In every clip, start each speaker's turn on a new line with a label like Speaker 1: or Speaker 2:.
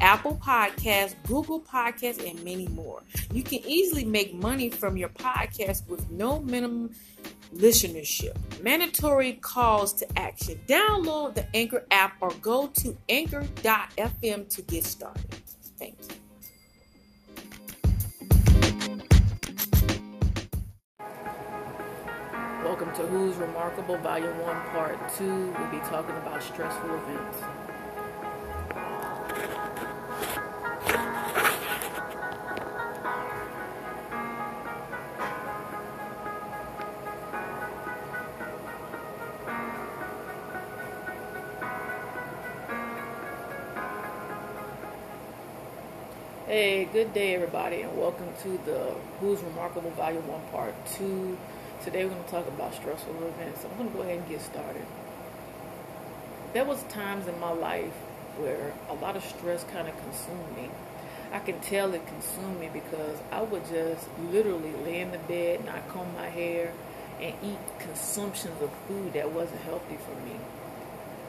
Speaker 1: Apple Podcasts, Google Podcasts, and many more. You can easily make money from your podcast with no minimum listenership. Mandatory calls to action. Download the Anchor app or go to anchor.fm to get started. Thank you. Welcome to Who's Remarkable Volume 1 Part 2. We'll be talking about stressful events. Hey, good day, everybody, and welcome to the Who's Remarkable Volume 1 Part 2. Today we're going to talk about stressful events. I'm going to go ahead and get started. There was times in my life where a lot of stress kind of consumed me. I can tell it consumed me because I would just literally lay in the bed, not comb my hair, and eat consumptions of food that wasn't healthy for me.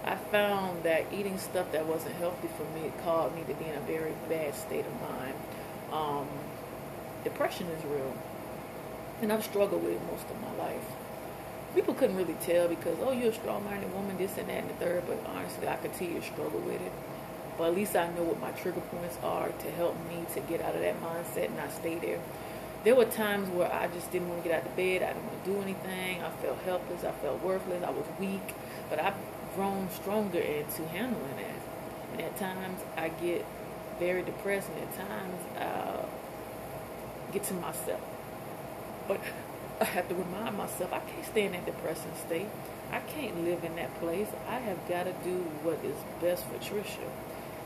Speaker 1: I found that eating stuff that wasn't healthy for me caused me to be in a very bad state of mind. Um, depression is real, and I've struggled with it most of my life. People couldn't really tell because, oh, you're a strong-minded woman, this and that and the third, but honestly, I could continue to struggle with it. But at least I know what my trigger points are to help me to get out of that mindset and not stay there. There were times where I just didn't want to get out of bed. I didn't want to do anything. I felt helpless. I felt worthless. I was weak. But I grown stronger into handling that. And at times I get very depressed, and at times I get to myself. But I have to remind myself I can't stay in that depressing state. I can't live in that place. I have got to do what is best for Trisha.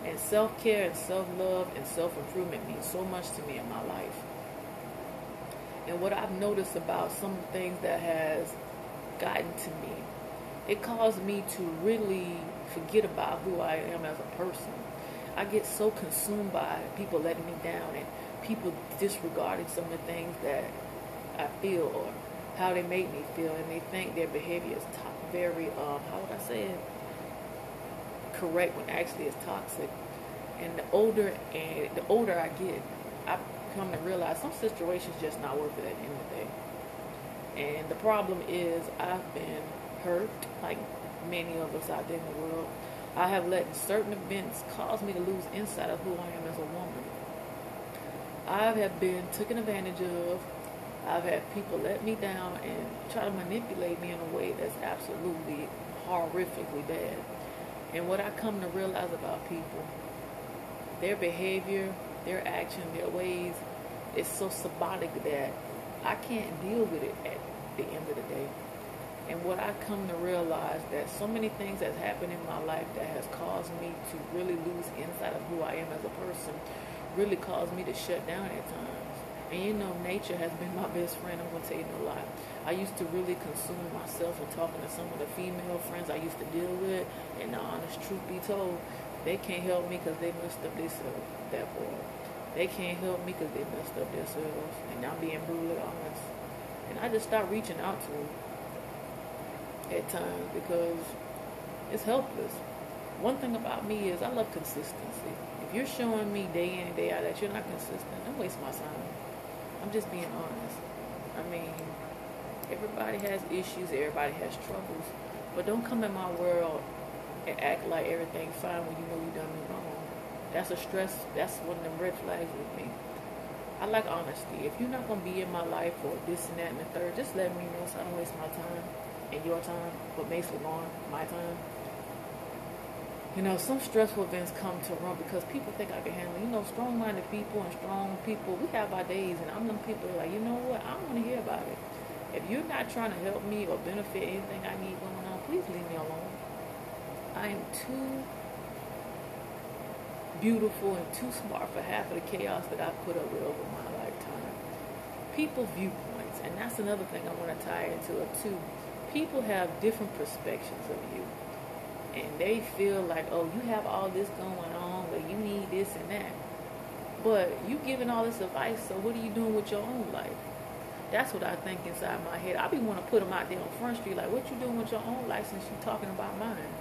Speaker 1: And self care and self love and self improvement means so much to me in my life. And what I've noticed about some things that has gotten to me it caused me to really forget about who I am as a person. I get so consumed by people letting me down and people disregarding some of the things that I feel or how they make me feel, and they think their behavior is to- very, um, how would I say it, correct when actually it's toxic. And the older and the older I get, I come to realize some situations just not worth it at the end of the day. And the problem is I've been hurt, like many of us out there in the world. I have let certain events cause me to lose insight of who I am as a woman. I have been taken advantage of. I've had people let me down and try to manipulate me in a way that's absolutely horrifically bad. And what I come to realize about people, their behavior, their action, their ways, is so symbolic that I can't deal with it at the end of the day. And what I come to realize that so many things that's happened in my life that has caused me to really lose insight of who I am as a person, really caused me to shut down at times. And you know, nature has been my best friend. I'm gonna tell you no lie. I used to really consume myself and talking to some of the female friends I used to deal with. And the honest truth be told, they can't help me because they messed up themselves. That boy, they can't help me because they messed up themselves. And I'm being brutally honest. And I just stopped reaching out to them at times because it's helpless. One thing about me is I love consistency. If you're showing me day in and day out that you're not consistent, don't waste my time. I'm just being honest. I mean, everybody has issues, everybody has troubles, but don't come in my world and act like everything's fine when you know you've done me wrong. That's a stress. That's one of them red flags with me. I like honesty. If you're not gonna be in my life for this and that and the third, just let me know so I don't waste my time in your time, but basically on my time. You know, some stressful events come to run because people think I can handle it. You know, strong minded people and strong people, we have our days, and I'm them people like, you know what, I don't want to hear about it. If you're not trying to help me or benefit anything I need going on, please leave me alone. I am too beautiful and too smart for half of the chaos that I've put up with over my lifetime. people's viewpoints, and that's another thing I want to tie into it too. People have different perspectives of you, and they feel like, oh, you have all this going on, but you need this and that. But you giving all this advice, so what are you doing with your own life? That's what I think inside my head. I be want to put them out there on Front Street, like, what you doing with your own life since you talking about mine?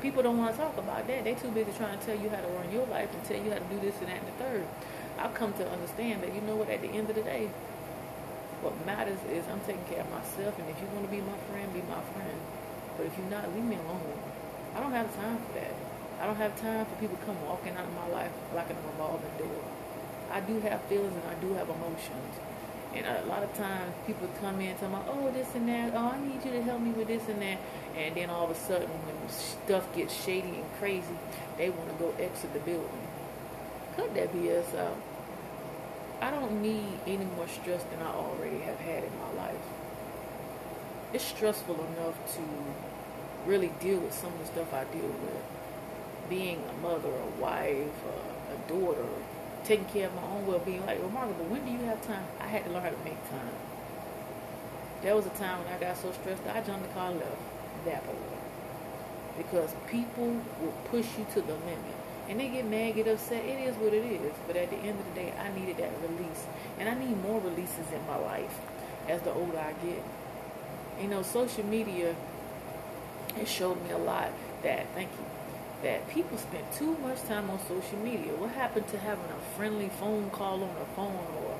Speaker 1: People don't want to talk about that. They too busy trying to tell you how to run your life and tell you how to do this and that and the third. I've come to understand that you know what, at the end of the day, what matters is I'm taking care of myself, and if you want to be my friend, be my friend. But if you're not, leave me alone. I don't have time for that. I don't have time for people come walking out of my life like a revolving door. I do have feelings and I do have emotions. And a lot of times people come in talking about, oh, this and that. Oh, I need you to help me with this and that. And then all of a sudden, when stuff gets shady and crazy, they want to go exit the building. Could that be us out? I don't need any more stress than I already have had in my life. It's stressful enough to really deal with some of the stuff I deal with. Being a mother, a wife, a, a daughter, taking care of my own well-being. Like remarkable. When do you have time? I had to learn how to make time. There was a time when I got so stressed that I jumped the car and left that boy. Because people will push you to the limit. And they get mad, get upset. It is what it is. But at the end of the day, I needed that release. And I need more releases in my life as the older I get. You know, social media has showed me a lot that, thank you, that people spend too much time on social media. What happened to having a friendly phone call on the phone or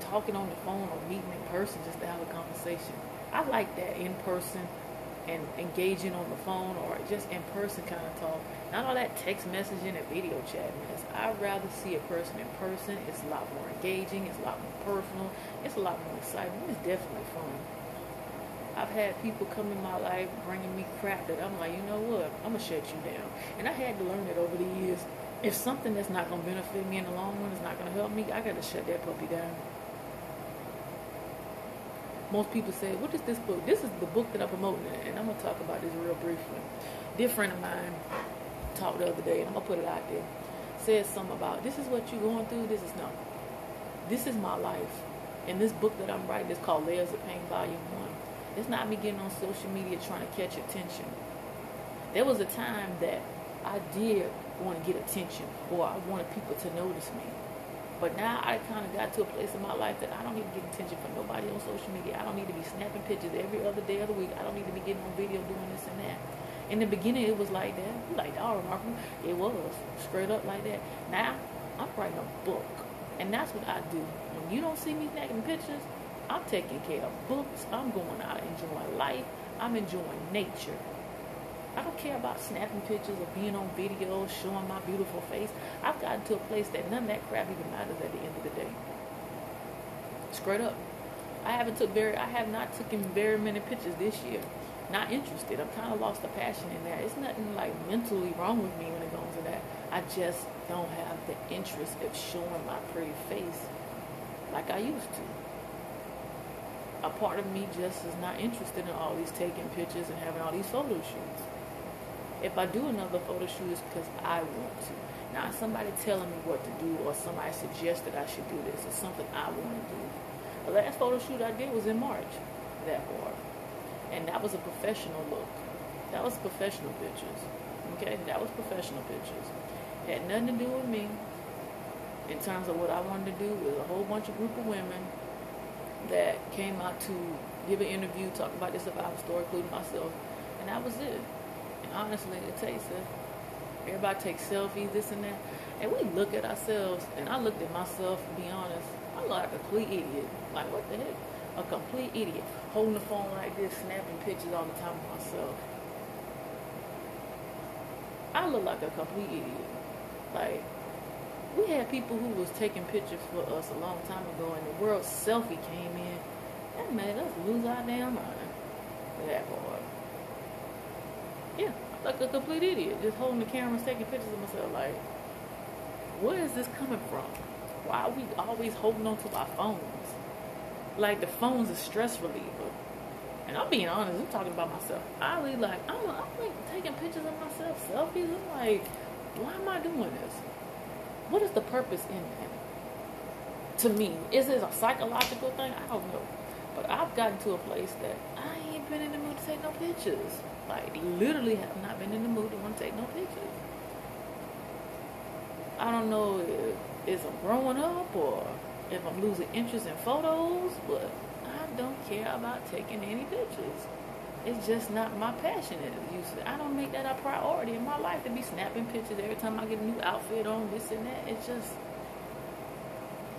Speaker 1: talking on the phone or meeting in person just to have a conversation? I like that in person and engaging on the phone or just in person kind of talk. Not all that text messaging and video chat mess. I'd rather see a person in person. It's a lot more engaging. It's a lot more personal. It's a lot more exciting. It's definitely fun. I've had people come in my life bringing me crap that I'm like, you know what? I'm gonna shut you down. And I had to learn that over the years. If something that's not gonna benefit me in the long run is not gonna help me, I gotta shut that puppy down. Most people say, "What is this book?" This is the book that I'm promoting, and I'm gonna talk about this real briefly. Dear friend of mine talked the other day, and I'm gonna put it out there. Said something about this is what you're going through. This is not. This is my life, and this book that I'm writing is called Layers of Pain, Volume One it's not me getting on social media trying to catch attention. There was a time that I did want to get attention or I wanted people to notice me. But now I kind of got to a place in my life that I don't need to get attention from nobody on social media. I don't need to be snapping pictures every other day of the week. I don't need to be getting on video doing this and that. In the beginning, it was like that. You like, oh, remarkable. It was straight up like that. Now, I'm writing a book. And that's what I do. When you don't see me snapping pictures, I'm taking care of books. I'm going out enjoying life. I'm enjoying nature. I don't care about snapping pictures or being on video, showing my beautiful face. I've gotten to a place that none of that crap even matters at the end of the day. Straight up. I haven't took very I have not taken very many pictures this year. Not interested. I've kind of lost the passion in that. It's nothing like mentally wrong with me when it comes to that. I just don't have the interest of showing my pretty face like I used to a part of me just is not interested in all these taking pictures and having all these photo shoots. If I do another photo shoot, it's because I want to. Now, somebody telling me what to do or somebody suggested I should do this. It's something I want to do. The last photo shoot I did was in March, that far. And that was a professional look. That was professional pictures. Okay? That was professional pictures. It had nothing to do with me in terms of what I wanted to do with a whole bunch of group of women that came out to give an interview, talk about this survival story, including myself, and that was it. Honestly, it takes it. Everybody takes selfies, this and that, and we look at ourselves. And I looked at myself. To be honest, I look like a complete idiot. Like what the heck? A complete idiot, holding the phone like this, snapping pictures all the time of myself. I look like a complete idiot. Like we had people who was taking pictures for us a long time ago, and the world selfie came in. That made us lose our damn mind. That boy. Yeah, I'm like a complete idiot, just holding the cameras, taking pictures of myself. Like, where is this coming from? Why are we always holding on to our phones? Like the phone's a stress reliever. And I'm being honest, I'm talking about myself. I really like, I'm, I'm like taking pictures of myself, selfies. I'm like, why am I doing this? What is the purpose in that? To me, is it a psychological thing? I don't know. But I've gotten to a place that I been in the mood to take no pictures. Like, literally have not been in the mood to want to take no pictures. I don't know if, if I'm growing up or if I'm losing interest in photos, but I don't care about taking any pictures it's just not my passion. I don't make that a priority in my life to be snapping pictures every time I get a new outfit on, this and that. It's just,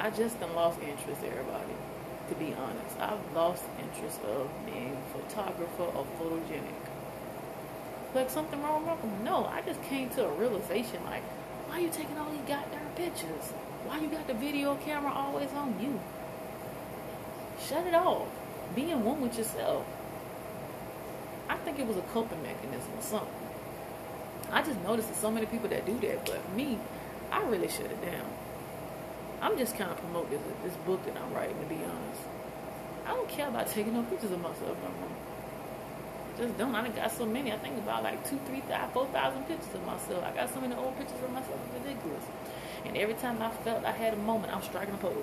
Speaker 1: I just done lost interest, everybody. To be honest, I've lost interest of being a photographer or photogenic. Like something wrong with them? No, I just came to a realization like, why are you taking all these goddamn pictures? Why you got the video camera always on you? Shut it off. Being one with yourself. I think it was a coping mechanism or something. I just noticed that so many people that do that, but me, I really shut it down. I'm just kind of promoting this, this book that I'm writing, to be honest. I don't care about taking no pictures of myself no more. Just don't. I done got so many. I think about like two, three, five, four thousand pictures of myself. I got so many old pictures of myself. It's ridiculous. And every time I felt I had a moment, I'm striking a pose.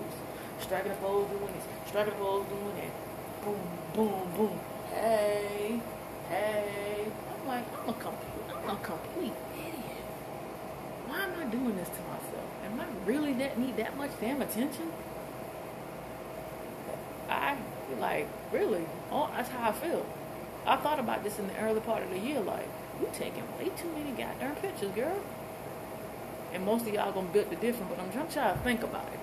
Speaker 1: Striking a pose, doing this. Striking a pose, doing that. Boom, boom, boom. Hey hey. I'm like, I'm a complete, I'm a complete idiot. Why am I doing this to? Am I really that need that much damn attention? I like really. Oh, that's how I feel. I thought about this in the early part of the year. Like, you taking way too many goddamn pictures, girl. And most of y'all gonna build the different, but I'm trying to think about it.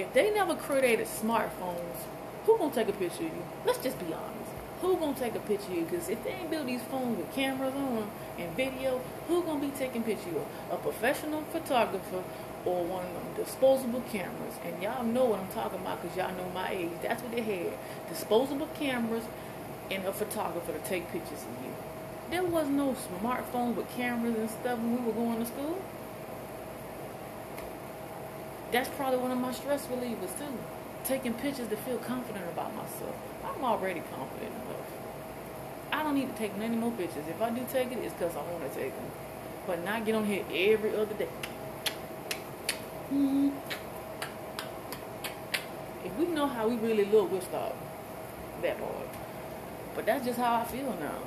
Speaker 1: If they never created smartphones, who gonna take a picture of you? Let's just be honest who gonna take a picture of you? Because if they ain't build these phones with cameras on and video, who gonna be taking pictures of you? A professional photographer or one of them disposable cameras. And y'all know what I'm talking about because y'all know my age. That's what they had. Disposable cameras and a photographer to take pictures of you. There was no smartphone with cameras and stuff when we were going to school. That's probably one of my stress relievers too. Taking pictures to feel confident about myself. I'm already confident enough. I don't need to take many more pictures. If I do take it, it's because I want to take them. But not get on here every other day. Mm-hmm. If we know how we really look, we'll stop that part. But that's just how I feel now.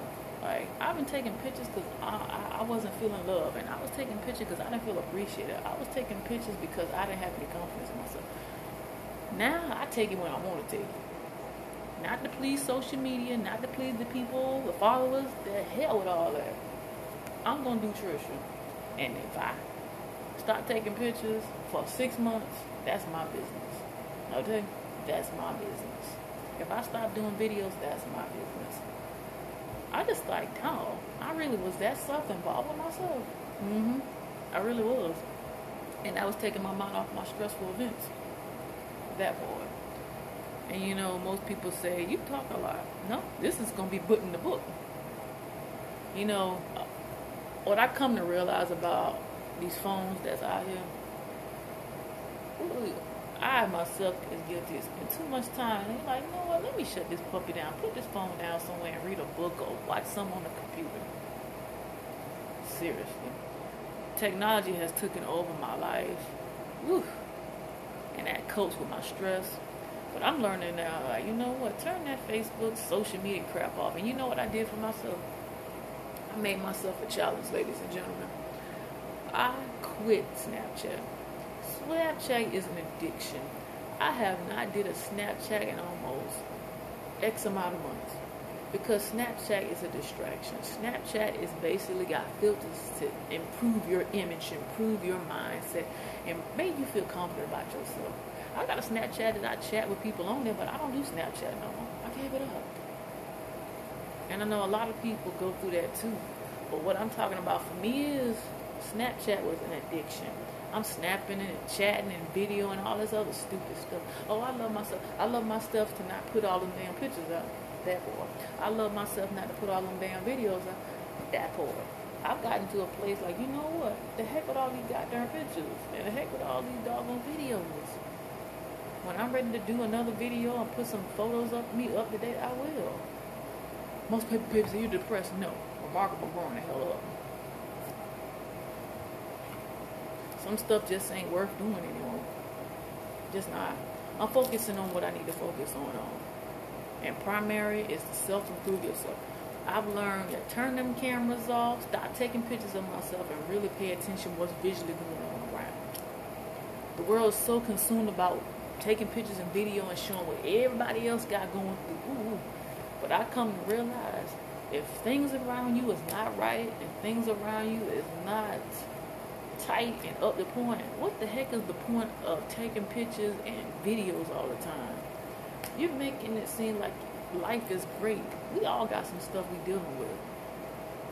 Speaker 1: Like I've been taking pictures because I, I, I wasn't feeling love, and I was taking pictures because I didn't feel appreciated. I was taking pictures because I didn't have any confidence in myself. Now I take it when I want to take it. Not to please social media, not to please the people, the followers. The hell with all that. I'm gonna do Trisha. And if I start taking pictures for six months, that's my business. Okay? That's my business. If I stop doing videos, that's my business. I just like, no, I really was that self-involved with myself. Mm-hmm. I really was. And I was taking my mind off my stressful events. That boy. And you know, most people say, you talk a lot. No, this is going to be put in the book. You know, what I come to realize about these phones that's out here, I myself is guilty of spending too much time. And you're like, you know what, let me shut this puppy down, put this phone down somewhere and read a book or watch some on the computer. Seriously. Technology has taken over my life. Whew. And that copes with my stress. But I'm learning now, like, you know what? Turn that Facebook, social media crap off. And you know what I did for myself? I made myself a challenge, ladies and gentlemen. I quit Snapchat. Snapchat is an addiction. I have not did a Snapchat in almost X amount of months because Snapchat is a distraction. Snapchat is basically got filters to improve your image, improve your mindset, and make you feel confident about yourself. I got a Snapchat that I chat with people on there, but I don't do Snapchat no more. I gave it up. And I know a lot of people go through that too. But what I'm talking about for me is Snapchat was an addiction. I'm snapping and chatting and videoing and all this other stupid stuff. Oh, I love myself. I love my stuff to not put all the damn pictures up. That boy. I love myself not to put all them damn videos up. That boy. I've gotten to a place like, you know what? The heck with all these goddamn pictures. And the heck with all these doggone videos. When I'm ready to do another video and put some photos of me up to date, I will. Most people, people say you're depressed. No. Remarkable growing the hell up. Some stuff just ain't worth doing anymore. Just not. I'm focusing on what I need to focus on. on. And primary is to self improve yourself. I've learned to turn them cameras off, stop taking pictures of myself, and really pay attention what's visually going on around. The world is so consumed about taking pictures and video and showing what everybody else got going through. Ooh. But I come to realize if things around you is not right and things around you is not tight and up to point, what the heck is the point of taking pictures and videos all the time? You're making it seem like life is great. We all got some stuff we dealing with.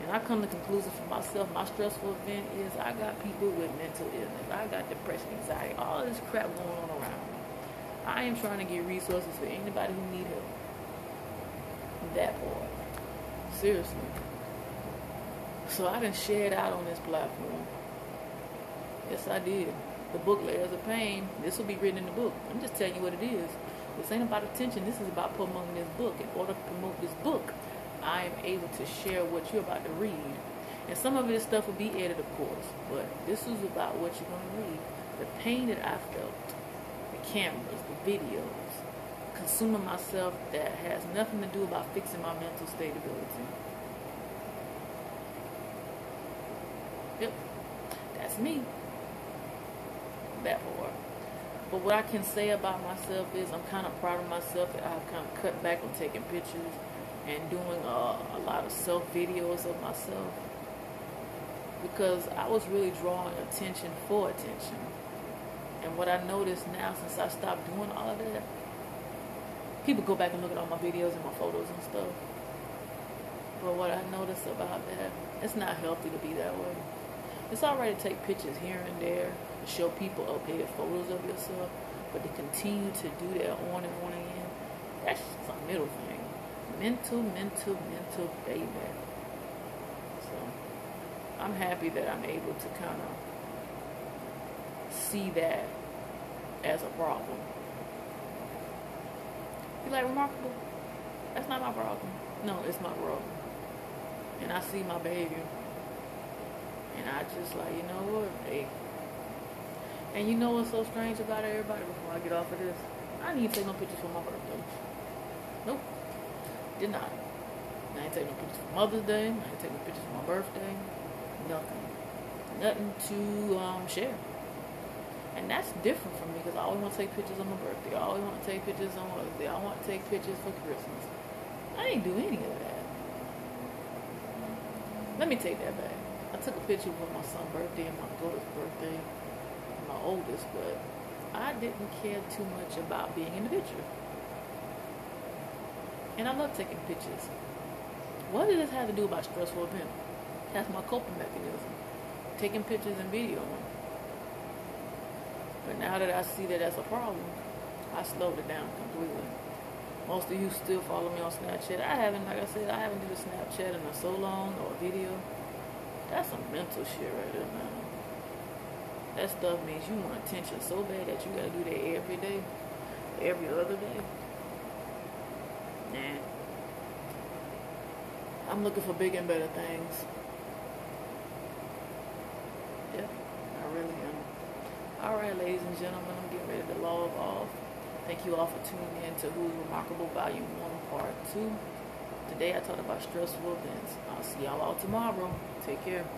Speaker 1: And I come to conclusion for myself, my stressful event is I got people with mental illness. I got depression, anxiety, all this crap going on around me. I am trying to get resources for anybody who need help. That part. Seriously. So I didn't share it out on this platform. Yes, I did. The book Layers of Pain, this will be written in the book. I'm just telling you what it is. This ain't about attention. This is about promoting this book. In order to promote this book, I am able to share what you're about to read. And some of this stuff will be edited, of course, but this is about what you're going to read. The pain that I felt, the cameras, the videos, consuming myself that has nothing to do about fixing my mental stability. Yep, that's me. That part. But what I can say about myself is I'm kind of proud of myself that I've kind of cut back on taking pictures and doing uh, a lot of self videos of myself because I was really drawing attention for attention. And what I noticed now since I stopped doing all of that, people go back and look at all my videos and my photos and stuff. But what I noticed about that, it's not healthy to be that way. It's alright to take pictures here and there show people updated photos of yourself, but to continue to do that on and on again, that's just a middle thing. Mental, mental, mental baby. So I'm happy that I'm able to kind of see that as a problem. You like remarkable? That's not my problem. No, it's my problem. And I see my behavior. And I just like, you know what? Hey, and you know what's so strange about everybody before I get off of this? I didn't even take no pictures for my birthday. Nope. Did not. I ain't take no pictures for Mother's Day. I ain't take no pictures for my birthday. Nothing. Nothing to um, share. And that's different from me because I always want to take pictures on my birthday. I always want to take pictures on Mother's Day. I want to take pictures for Christmas. I ain't do any of that. Let me take that back. I took a picture for my son's birthday and my daughter's birthday oldest, but I didn't care too much about being in the picture. And I love taking pictures. What does this have to do about stressful event? That's my coping mechanism. Taking pictures and videoing. But now that I see that that's a problem, I slowed it down completely. Most of you still follow me on Snapchat. I haven't, like I said, I haven't did a Snapchat in a so long or a video. That's some mental shit right there, man. That stuff means you want attention so bad that you gotta do that every day, every other day. Nah. I'm looking for big and better things. Yeah, I really am. Alright, ladies and gentlemen, I'm getting ready to log off. Thank you all for tuning in to Who's Remarkable Volume 1 Part 2. Today I talked about stressful events. I'll see y'all all tomorrow. Take care.